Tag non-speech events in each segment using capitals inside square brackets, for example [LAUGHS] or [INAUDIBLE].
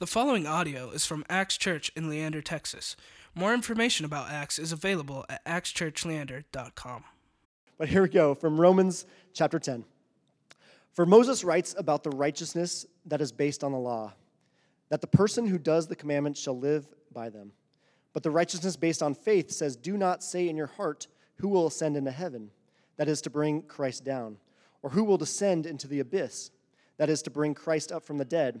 The following audio is from Axe Church in Leander, Texas. More information about Axe is available at axechurchleander.com. But here we go from Romans chapter 10. For Moses writes about the righteousness that is based on the law, that the person who does the commandments shall live by them. But the righteousness based on faith says, Do not say in your heart, Who will ascend into heaven? That is to bring Christ down. Or who will descend into the abyss? That is to bring Christ up from the dead.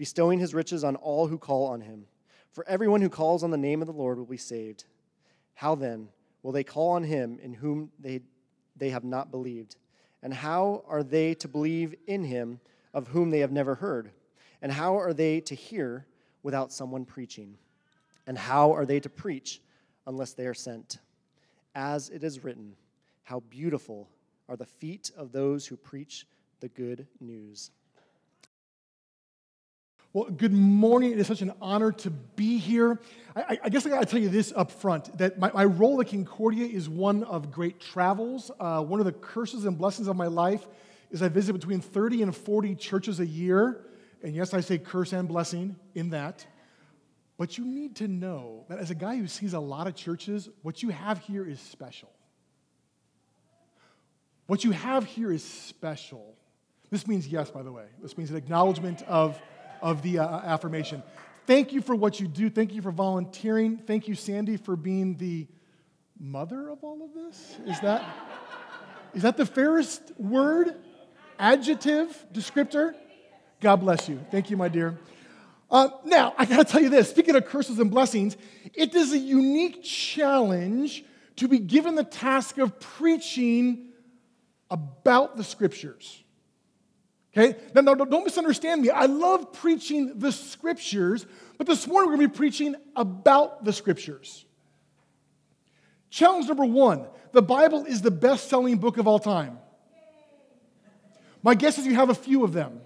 bestowing his riches on all who call on him. For everyone who calls on the name of the Lord will be saved. How then will they call on him in whom they, they have not believed? And how are they to believe in him of whom they have never heard? And how are they to hear without someone preaching? And how are they to preach unless they are sent? As it is written, how beautiful are the feet of those who preach the good news. Well, good morning. It is such an honor to be here. I, I guess I got to tell you this up front that my, my, role at Concordia is one of great travels. Uh, one of the curses and blessings of my life is I visit between 30 and 40 churches a year. And yes, I say curse and blessing in that. But you need to know that as a guy who sees a lot of churches, what you have here is special. What you have here is special. This means yes, by the way. This means an acknowledgement of of the uh, affirmation. Thank you for what you do. Thank you for volunteering. Thank you, Sandy, for being the mother of all of this. Is that, is that the fairest word? Adjective, descriptor? God bless you. Thank you, my dear. Uh, now, I gotta tell you this speaking of curses and blessings, it is a unique challenge to be given the task of preaching about the scriptures. Okay? Now, no, don't misunderstand me. I love preaching the scriptures, but this morning we're going to be preaching about the scriptures. Challenge number one the Bible is the best selling book of all time. My guess is you have a few of them.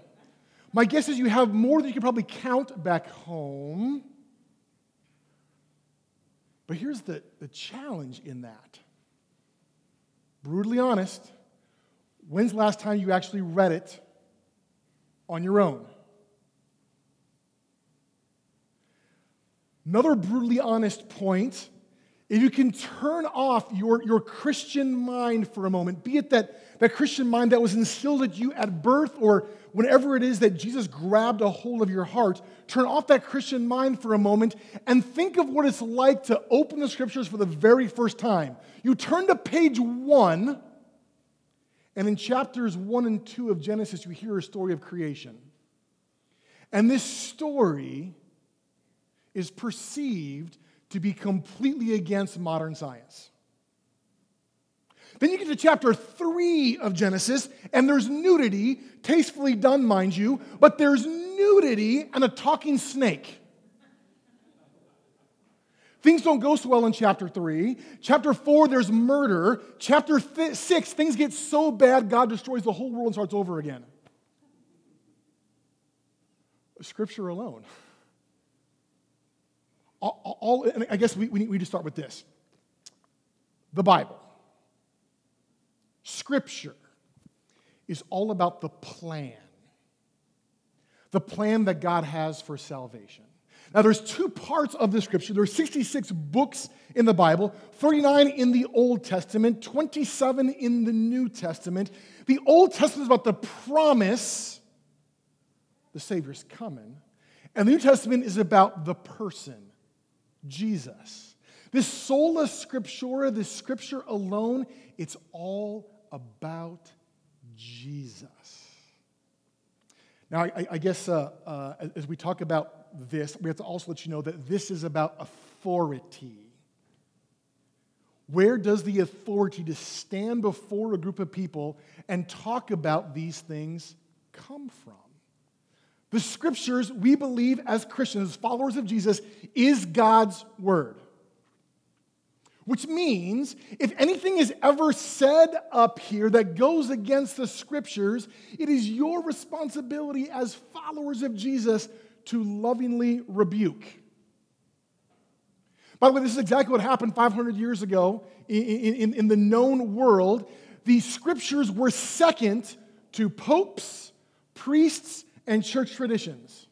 My guess is you have more than you can probably count back home. But here's the, the challenge in that. Brutally honest, when's the last time you actually read it on your own. Another brutally honest point if you can turn off your, your Christian mind for a moment, be it that, that Christian mind that was instilled at you at birth or whenever it is that Jesus grabbed a hold of your heart, turn off that Christian mind for a moment and think of what it's like to open the scriptures for the very first time. You turn to page one and in chapters 1 and 2 of Genesis, you hear a story of creation. And this story is perceived to be completely against modern science. Then you get to chapter 3 of Genesis, and there's nudity, tastefully done, mind you, but there's nudity and a talking snake. Things don't go so well in chapter 3. Chapter 4, there's murder. Chapter th- 6, things get so bad, God destroys the whole world and starts over again. Scripture alone. All, all I guess we, we need, we need to start with this the Bible. Scripture is all about the plan, the plan that God has for salvation. Now, there's two parts of the scripture. There are 66 books in the Bible, 39 in the Old Testament, 27 in the New Testament. The Old Testament is about the promise, the Savior's coming, and the New Testament is about the person, Jesus. This sola scriptura, this scripture alone, it's all about Jesus. Now, I, I guess uh, uh, as we talk about this, we have to also let you know that this is about authority. Where does the authority to stand before a group of people and talk about these things come from? The scriptures, we believe as Christians, as followers of Jesus, is God's word. Which means if anything is ever said up here that goes against the scriptures, it is your responsibility as followers of Jesus to lovingly rebuke. By the way, this is exactly what happened 500 years ago in, in, in the known world. The scriptures were second to popes, priests, and church traditions,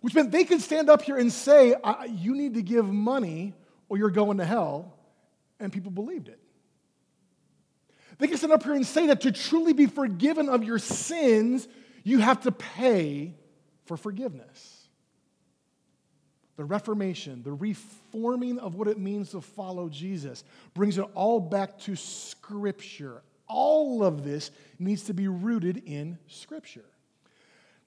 which meant they could stand up here and say, You need to give money or you're going to hell. And people believed it. They can stand up here and say that to truly be forgiven of your sins, you have to pay for forgiveness. The Reformation, the reforming of what it means to follow Jesus, brings it all back to Scripture. All of this needs to be rooted in Scripture.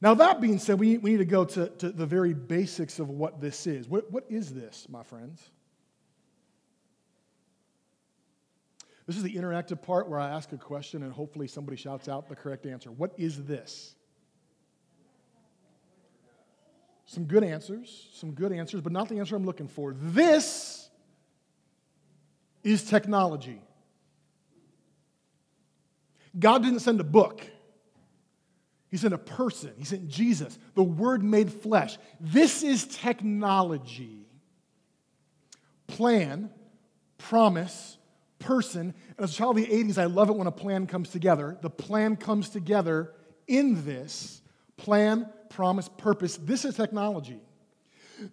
Now, that being said, we, we need to go to, to the very basics of what this is. What, what is this, my friends? This is the interactive part where I ask a question and hopefully somebody shouts out the correct answer. What is this? Some good answers, some good answers, but not the answer I'm looking for. This is technology. God didn't send a book. He sent a person. He sent Jesus, the Word made flesh. This is technology. Plan, promise, person. And as a child of the 80s, I love it when a plan comes together. The plan comes together in this plan, promise, purpose. This is technology.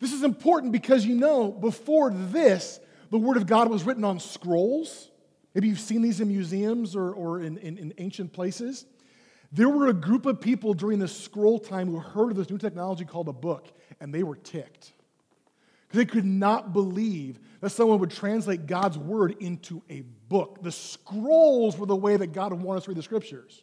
This is important because you know, before this, the Word of God was written on scrolls. Maybe you've seen these in museums or, or in, in, in ancient places. There were a group of people during the scroll time who heard of this new technology called a book, and they were ticked. Because They could not believe that someone would translate God's word into a book. The scrolls were the way that God would want us to read the scriptures.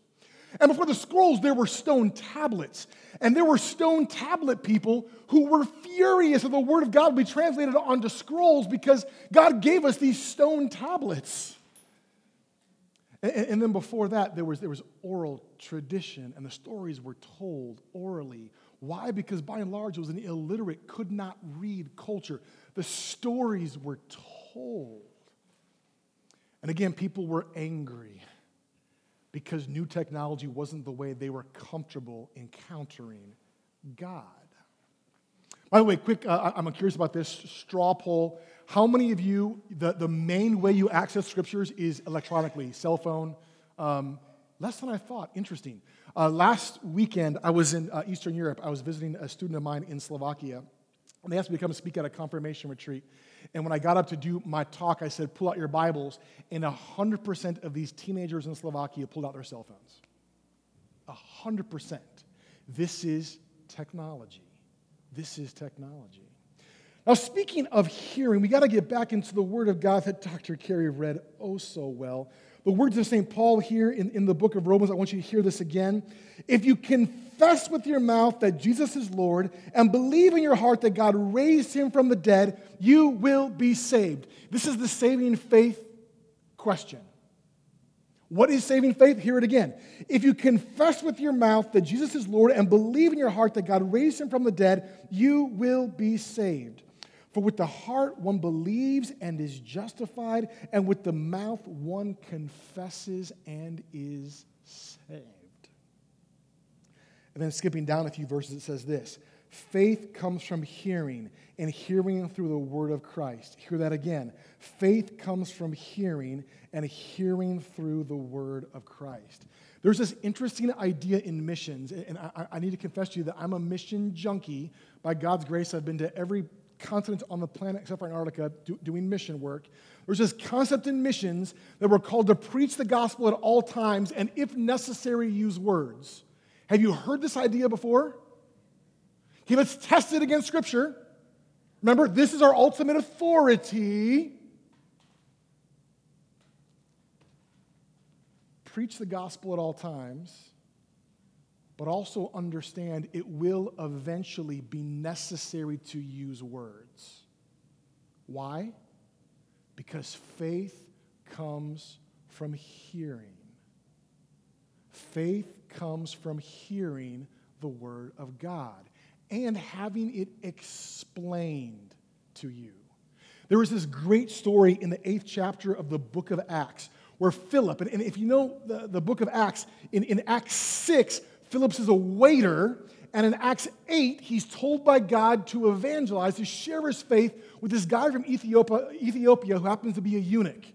And before the scrolls, there were stone tablets. And there were stone tablet people who were furious that the word of God would be translated onto scrolls because God gave us these stone tablets. And, and then before that, there was, there was oral tradition, and the stories were told orally why? Because by and large, it was an illiterate, could not read culture. The stories were told. And again, people were angry because new technology wasn't the way they were comfortable encountering God. By the way, quick, uh, I'm curious about this straw poll. How many of you, the, the main way you access scriptures is electronically, cell phone? Um, less than I thought. Interesting. Uh, last weekend, I was in uh, Eastern Europe. I was visiting a student of mine in Slovakia. And they asked me to come speak at a confirmation retreat. And when I got up to do my talk, I said, pull out your Bibles. And 100% of these teenagers in Slovakia pulled out their cell phones. 100%. This is technology. This is technology. Now, speaking of hearing, we got to get back into the Word of God that Dr. Carey read oh so well. The words of St. Paul here in, in the book of Romans, I want you to hear this again. If you confess with your mouth that Jesus is Lord and believe in your heart that God raised him from the dead, you will be saved. This is the saving faith question. What is saving faith? Hear it again. If you confess with your mouth that Jesus is Lord and believe in your heart that God raised him from the dead, you will be saved. For with the heart one believes and is justified, and with the mouth one confesses and is saved. And then skipping down a few verses, it says this Faith comes from hearing, and hearing through the word of Christ. Hear that again. Faith comes from hearing, and hearing through the word of Christ. There's this interesting idea in missions, and I, I, need to confess to you that I'm a mission junkie. By God's grace, I've been to every continents on the planet except for Antarctica do, doing mission work. There's this concept in missions that we're called to preach the gospel at all times and, if necessary, use words. Have you heard this idea before? Okay, let's test it against Scripture. Remember, this is our ultimate authority. Preach the gospel at all times but also understand it will eventually be necessary to use words. Why? Because faith comes from hearing. Faith comes from hearing the Word of God and having it explained to you. There is this great story in the eighth chapter of the book of Acts where Philip, and, if you know the, the book of Acts, in, in Acts 6, Philip's is a waiter, and in Acts 8, he's told by God to evangelize, to share his faith with this guy from Ethiopia, Ethiopia who happens to be a eunuch.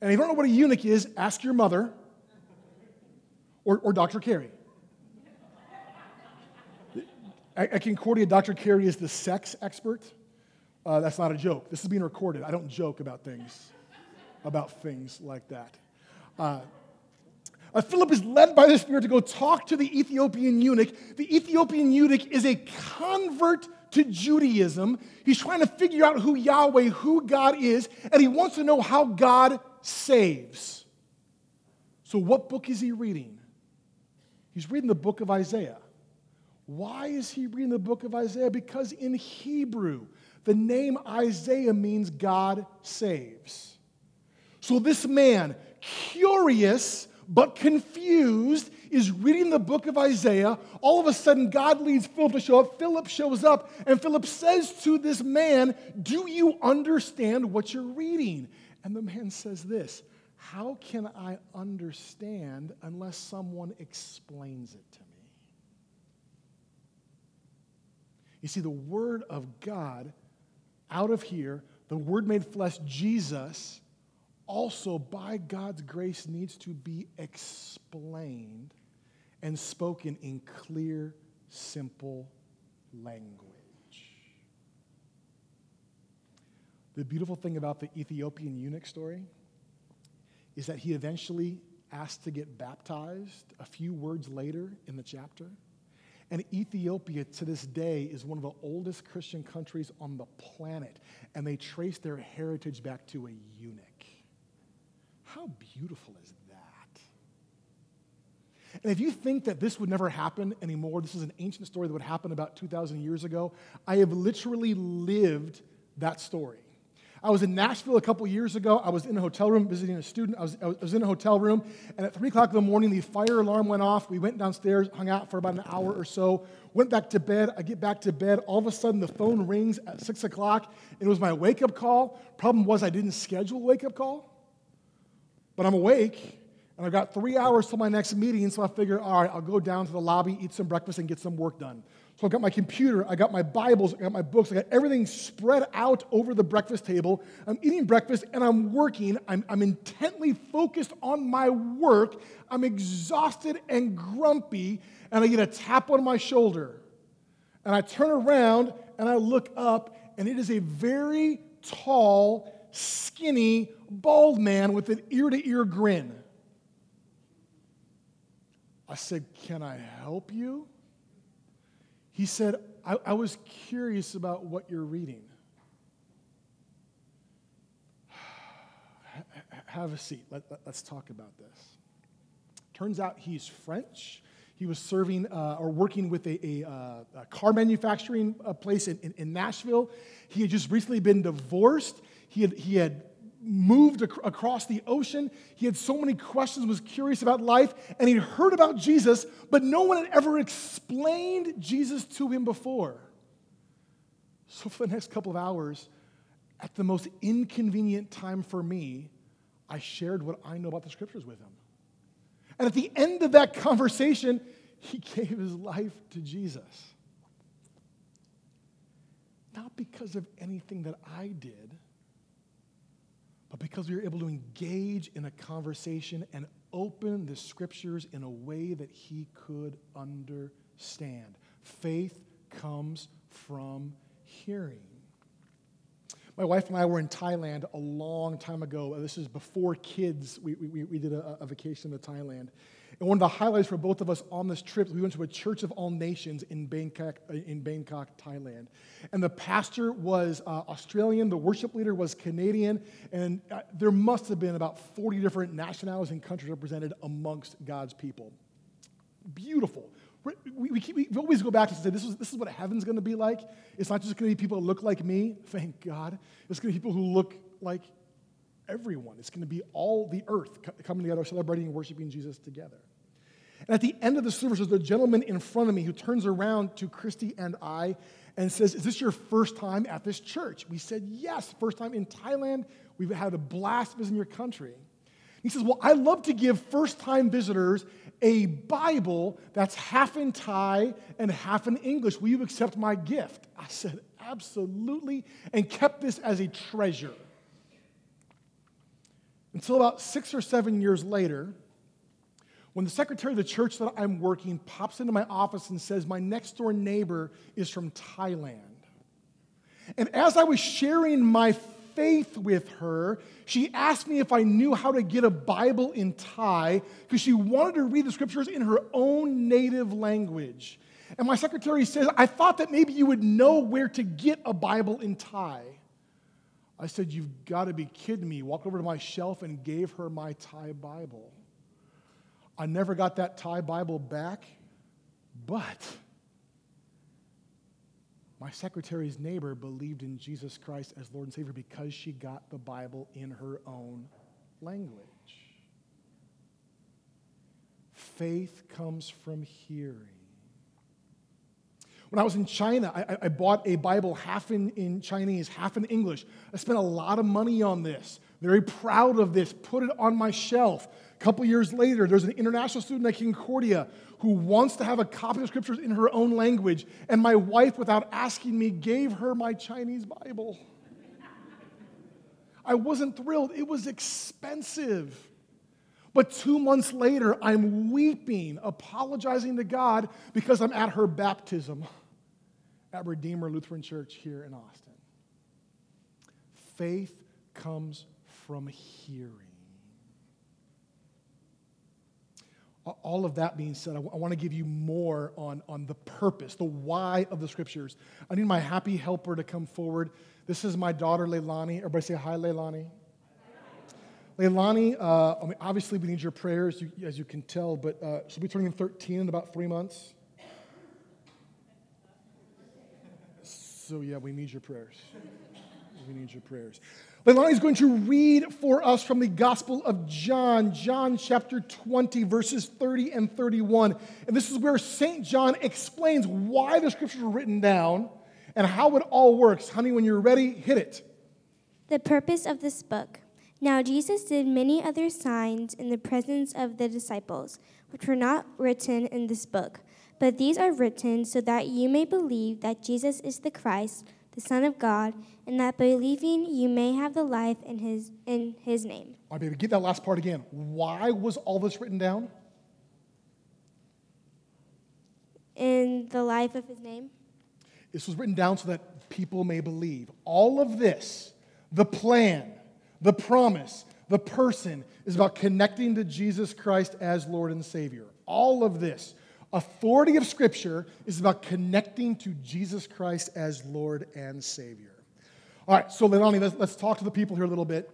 And if you don't know what a eunuch is, ask your mother or, or Dr. Carey. At Concordia, Dr. Carey is the sex expert. Uh, that's not a joke. This is being recorded. I don't joke about things, about things like that. Uh, uh, Philip is led by the Spirit to go talk to the Ethiopian eunuch. The Ethiopian eunuch is a convert to Judaism. He's trying to figure out who Yahweh, who God is, and he wants to know how God saves. So, what book is he reading? He's reading the book of Isaiah. Why is he reading the book of Isaiah? Because in Hebrew, the name Isaiah means God saves. So, this man, curious but confused, is reading the book of Isaiah. All of a sudden, God leads Philip to show up. Philip shows up, and Philip says to this man, Do you understand what you're reading? And the man says this How can I understand unless someone explains it to me? You see, the Word of God out of here, the Word made flesh, Jesus, also by God's grace needs to be explained and spoken in clear, simple language. The beautiful thing about the Ethiopian eunuch story is that he eventually asked to get baptized a few words later in the chapter. And Ethiopia to this day is one of the oldest Christian countries on the planet, and they trace their heritage back to a eunuch. How beautiful is that? And if you think that this would never happen anymore, this is an ancient story that would happen about 2,000 years ago, I have literally lived that story. I was in Nashville a couple years ago. I was in a hotel room visiting a student. I was, I was in a hotel room, and at 3 o'clock in the morning, the fire alarm went off. We went downstairs, hung out for about an hour or so, went back to bed. I get back to bed. All of a sudden, the phone rings at 6 o'clock. It was my wake up call. Problem was, I didn't schedule a wake up call. But I'm awake, and I've got three hours till my next meeting, so I figure, all right, I'll go down to the lobby, eat some breakfast, and get some work done. So I've got my computer, I got my Bibles, I got my books, I got everything spread out over the breakfast table. I'm eating breakfast and I'm working. I'm, I'm intently focused on my work. I'm exhausted and grumpy, and I get a tap on my shoulder. And I turn around and I look up, and it is a very tall, skinny, bald man with an ear to ear grin. I said, Can I help you? He said, I, I was curious about what you're reading. [SIGHS] Have a seat. Let, us let, talk about this. Turns out he's French. He was serving uh, or working with a, a, uh, a car manufacturing uh, place in, in, in Nashville. He had just recently been divorced. He had, he had moved ac- across the ocean. He had so many questions, was curious about life, and he'd heard about Jesus, but no one had ever explained Jesus to him before. So, for the next couple of hours, at the most inconvenient time for me, I shared what I know about the scriptures with him. And at the end of that conversation, he [LAUGHS] gave his life to Jesus. Not because of anything that I did but because we were able to engage in a conversation and open the scriptures in a way that he could understand. Faith comes from hearing. My wife and I were in Thailand a long time ago. This is before kids. We, we, we did a, a vacation to Thailand. And one of the highlights for both of us on this trip, we went to a church of all nations in Bangkok, uh, in Bangkok Thailand. And the pastor was uh, Australian, the worship leader was Canadian, and uh, there must have been about 40 different nationalities and countries represented amongst God's people. Beautiful. We, we, keep, we always go back and say, this is, this is what heaven's going to be like. It's not just going to be people that look like me, thank God. It's going to be people who look like everyone. It's going to be all the earth coming together, celebrating and worshiping Jesus together. And at the end of the service, there's a gentleman in front of me who turns around to Christy and I and says, Is this your first time at this church? We said, Yes, first time in Thailand. We've had a blast visiting your country. He says, Well, I love to give first time visitors a Bible that's half in Thai and half in English. Will you accept my gift? I said, Absolutely, and kept this as a treasure. Until about six or seven years later, when the secretary of the church that I'm working pops into my office and says, My next door neighbor is from Thailand. And as I was sharing my faith with her, she asked me if I knew how to get a Bible in Thai because she wanted to read the scriptures in her own native language. And my secretary says, I thought that maybe you would know where to get a Bible in Thai. I said, You've got to be kidding me. Walked over to my shelf and gave her my Thai Bible. I never got that Thai Bible back, but my secretary's neighbor believed in Jesus Christ as Lord and Savior because she got the Bible in her own language. Faith comes from hearing. When I was in China, I, I, bought a Bible half in, in Chinese, half in English. I spent a lot of money on this. Very proud of this. Put it on my shelf. A couple years later, there's an international student at Concordia who wants to have a copy of scriptures in her own language, and my wife, without asking me, gave her my Chinese Bible. I wasn't thrilled. It was expensive. But two months later, I'm weeping, apologizing to God because I'm at her baptism at Redeemer Lutheran Church here in Austin. Faith comes from hearing. All of that being said, I, w- I want to give you more on, on the purpose, the why of the scriptures. I need my happy helper to come forward. This is my daughter, Leilani. Everybody say hi, Leilani. Leilani, uh, I mean, obviously we need your prayers, you, as you can tell, but uh, she'll be turning 13 in about three months. So, yeah, we need your prayers. We need your prayers. Leilani is going to read for us from the Gospel of John, John chapter 20, verses 30 and 31. And this is where St. John explains why the scriptures were written down and how it all works. Honey, when you're ready, hit it. The purpose of this book. Now, Jesus did many other signs in the presence of the disciples, which were not written in this book. But these are written so that you may believe that Jesus is the Christ the Son of God, and that believing you may have the life in his, in his name. All right, baby, get that last part again. Why was all this written down? In the life of his name? This was written down so that people may believe. All of this, the plan, the promise, the person, is about connecting to Jesus Christ as Lord and Savior. All of this authority of Scripture is about connecting to Jesus Christ as Lord and Savior. All right, so Leilani, let's, let's talk to the people here a little bit.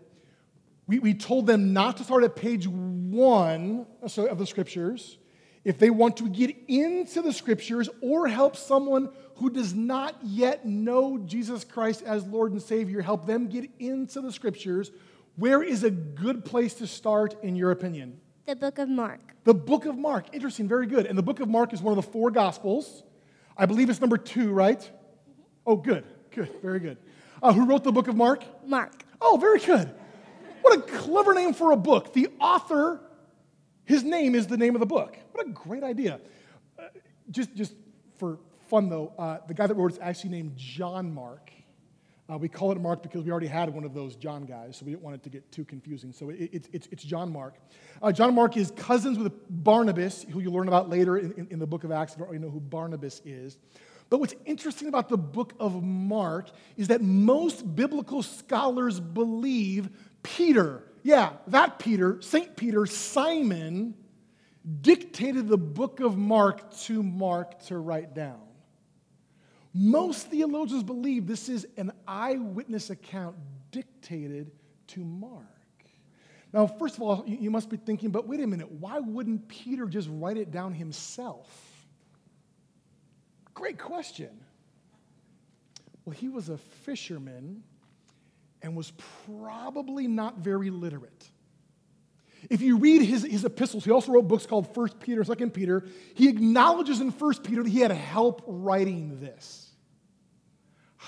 We, we told them not to start at page one uh, of the Scriptures. If they want to get into the Scriptures or help someone who does not yet know Jesus Christ as Lord and Savior, help them get into the Scriptures, where is a good place to start, in your opinion? The book of Mark. The book of Mark. Interesting, very good. And the book of Mark is one of the four gospels. I believe it's number two, right? Mm-hmm. Oh, good, good, very good. Uh, who wrote the book of Mark? Mark. Oh, very good. What a clever name for a book. The author, his name is the name of the book. What a great idea. Uh, just, just for fun, though, uh, the guy that wrote it is actually named John Mark. Uh, we call it Mark because we already had one of those John guys, so we didn't want it to get too confusing. So it, it, it's, it's John Mark. Uh, John Mark is cousins with Barnabas, who you'll learn about later in, in, in the book of Acts. You already know who Barnabas is. But what's interesting about the book of Mark is that most biblical scholars believe Peter, yeah, that Peter, St. Peter, Simon, dictated the book of Mark to Mark to write down. Most theologians believe this is an eyewitness account dictated to Mark. Now, first of all, you must be thinking, but wait a minute, why wouldn't Peter just write it down himself? Great question. Well, he was a fisherman and was probably not very literate. If you read his, his epistles, he also wrote books called 1 Peter, 2 Peter. He acknowledges in 1 Peter that he had help writing this.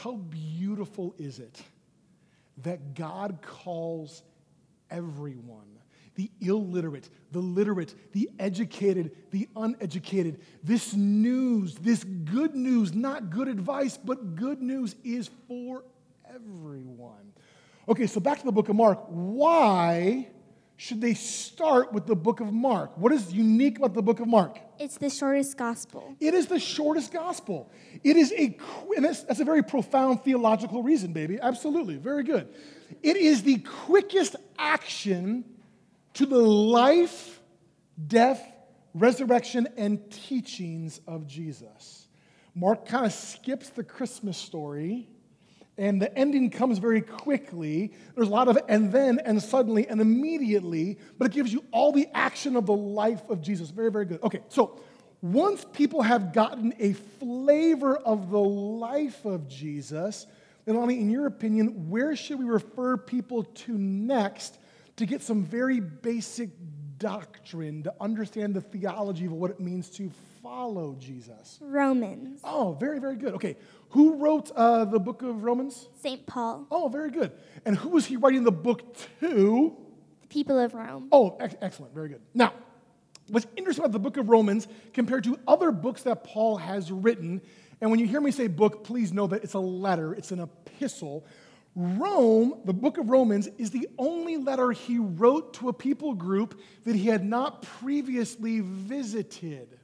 How beautiful is it that God calls everyone the illiterate, the literate, the educated, the uneducated. This news, this good news, not good advice, but good news is for everyone. Okay, so back to the book of Mark. Why should they start with the book of Mark? What is unique about the book of Mark? It's the shortest gospel. It is the shortest gospel. It is a, and that's, that's a very profound theological reason, baby. Absolutely. Very good. It is the quickest action to the life, death, resurrection, and teachings of Jesus. Mark kind of skips the Christmas story, and the ending comes very quickly. There's a lot of and then and suddenly and immediately, but it gives you all the action of the life of Jesus. Very, very good. Okay, so once people have gotten a flavor of the life of Jesus, then, Lonnie, in your opinion, where should we refer people to next to get some very basic doctrine, to understand the theology of what it means to follow Jesus? Romans. Oh, very, very good. Okay, who wrote uh, the book of Romans? St. Paul. Oh, very good. And who was he writing the book to? The people of Rome. Oh, ex- excellent. Very good. Now, what's interesting about the book of Romans compared to other books that Paul has written, and when you hear me say book, please know that it's a letter, it's an epistle. Rome, the book of Romans, is the only letter he wrote to a people group that he had not previously visited.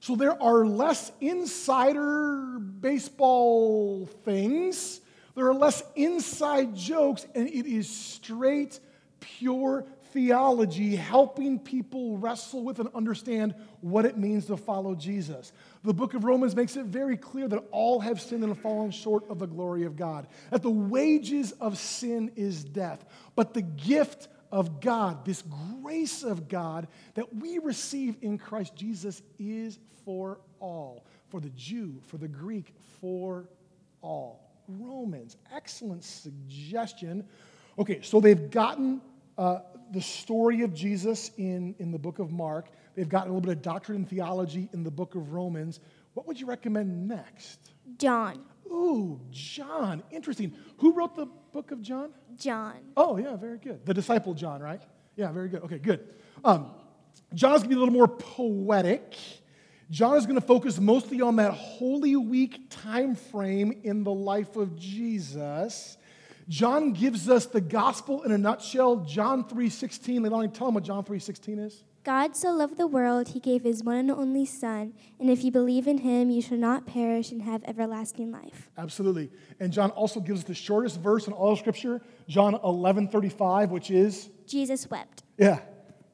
So there are less insider baseball things, there are less inside jokes, and it is straight, pure theology helping people wrestle with and understand what it means to follow Jesus. The book of Romans makes it very clear that all have sinned and fallen short of the glory of God, that the wages of sin is death, but the gift of God, this grace of God that we receive in Christ Jesus is for all, for the Jew, for the Greek, for all. Romans, excellent suggestion. Okay, so they've gotten uh, the story of Jesus in, in the book of Mark. They've gotten a little bit of doctrine and theology in the book of Romans. What would you recommend next? John. Ooh, John. Interesting. Who wrote the book of John? John. Oh, yeah, very good. The disciple John, right? Yeah, very good. Okay, good. Um, John's going to be a little more poetic. John is going to focus mostly on that Holy Week time frame in the life of Jesus. John gives us the gospel in a nutshell. John 3.16. Leilani, tell them what John 3.16 is. God so loved the world, he gave his one and only Son, and if you believe in him, you shall not perish and have everlasting life. Absolutely. And John also gives us the shortest verse in all of Scripture, John 11.35, which is? Jesus wept. Yeah,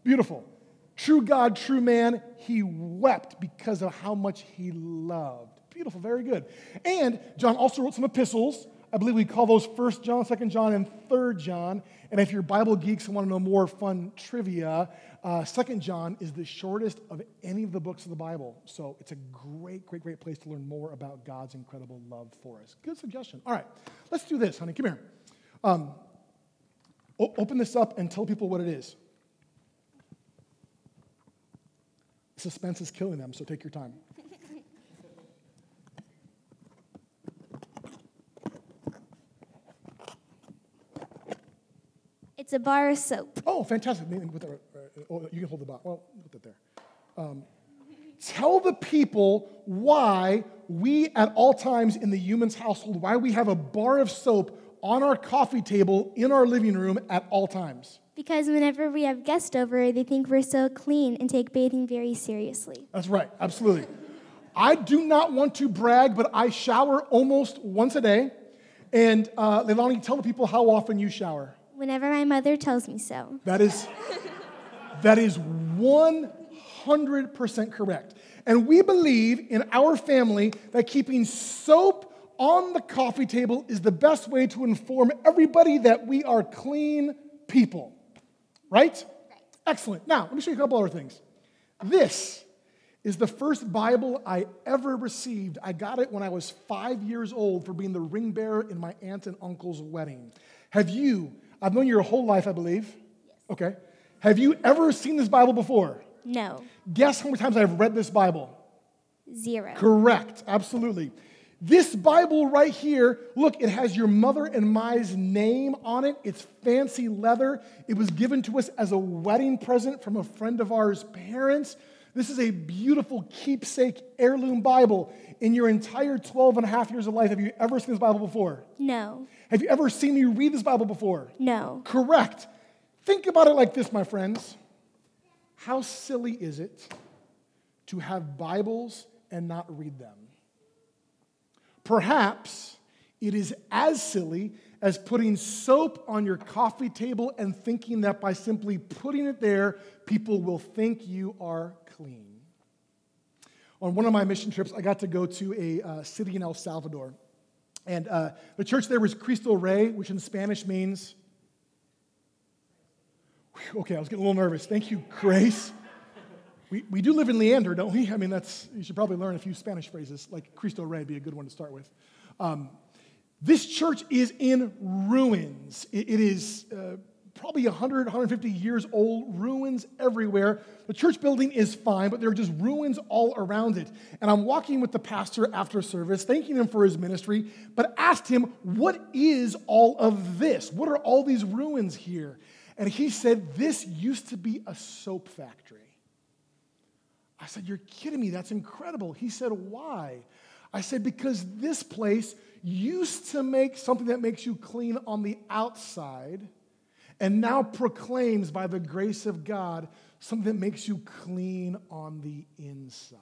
beautiful. True God, true man, he wept because of how much he loved. Beautiful, very good. And John also wrote some epistles. I believe we call those 1 John, 2 John, and 3 John. And if you're Bible geeks and want to know more fun trivia, uh, 2 John is the shortest of any of the books of the Bible. So it's a great, great, great place to learn more about God's incredible love for us. Good suggestion. All right, let's do this, honey. Come here. Um, o- open this up and tell people what it is. Suspense is killing them, so take your time. It's a bar of soap. Oh, fantastic. Maybe put that, oh, you can hold the bottle. Well, put that there. Um, tell the people why we, at all times in the Humans household, why we have a bar of soap on our coffee table in our living room at all times. Because whenever we have guests over, they think we're so clean and take bathing very seriously. That's right, absolutely. I do not want to brag, but I shower almost once a day. And uh, Leilani, tell the people how often you shower. Whenever my mother tells me so. That is, that is 100% correct. And we believe in our family that keeping soap on the coffee table is the best way to inform everybody that we are clean people. Right? Excellent. Now, let me show you a couple other things. This is the first Bible I ever received. I got it when I was five years old for being the ring bearer in my aunt and uncle's wedding. Have you, I've known you your whole life, I believe. Okay. Have you ever seen this Bible before? No. Guess how many times I've read this Bible? Zero. Correct, absolutely. This Bible right here, look, it has your mother and my's name on it. It's fancy leather. It was given to us as a wedding present from a friend of ours' parents. This is a beautiful keepsake heirloom Bible. In your entire 12 and a half years of life, have you ever seen this Bible before? No. Have you ever seen me read this Bible before? No. Correct. Think about it like this, my friends. How silly is it to have Bibles and not read them? Perhaps it is as silly as putting soap on your coffee table and thinking that by simply putting it there, people will think you are clean. On one of my mission trips, I got to go to a uh, city in El Salvador. And uh, the church there was Cristo Rey, which in Spanish means. Okay, I was getting a little nervous. Thank you, Grace. We, we do live in Leander, don't we? I mean, that's, you should probably learn a few Spanish phrases, like Cristo Rey be a good one to start with. Um, this church is in ruins. it, it is uh, probably 100, 150 years old, ruins everywhere. The church building is fine, but there are just ruins all around it. And I'm walking with the pastor after service, thanking him for his ministry, but asked him, What is all of this? What are all these ruins here? And he said, This used to be a soap factory. I said, You're kidding me. That's incredible. He said, Why? I said, Because this place used to make something that makes you clean on the outside and now proclaims by the grace of God something that makes you clean on the inside.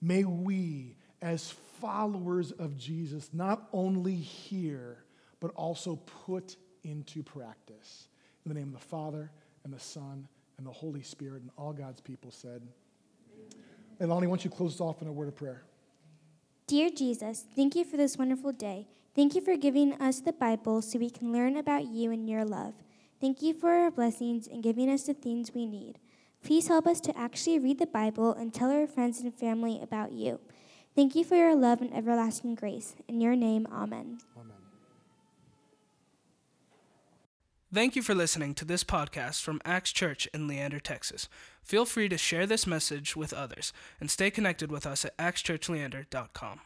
May we, as followers of Jesus, not only hear, but also put into practice. In the name of the Father, and the Son, and the Holy Spirit, and all God's people said. And Lonnie, why don't you close us off in a word of prayer? Dear Jesus, thank you for this wonderful day. Thank you for giving us the Bible so we can learn about you and your love. Thank you for our blessings and giving us the things we need. Please help us to actually read the Bible and tell our friends and family about you. Thank you for your love and everlasting grace. In your name, amen. Amen. Thank you for listening to this podcast from Axe Church in Leander, Texas. Feel free to share this message with others and stay connected with us at axechurchleander.com.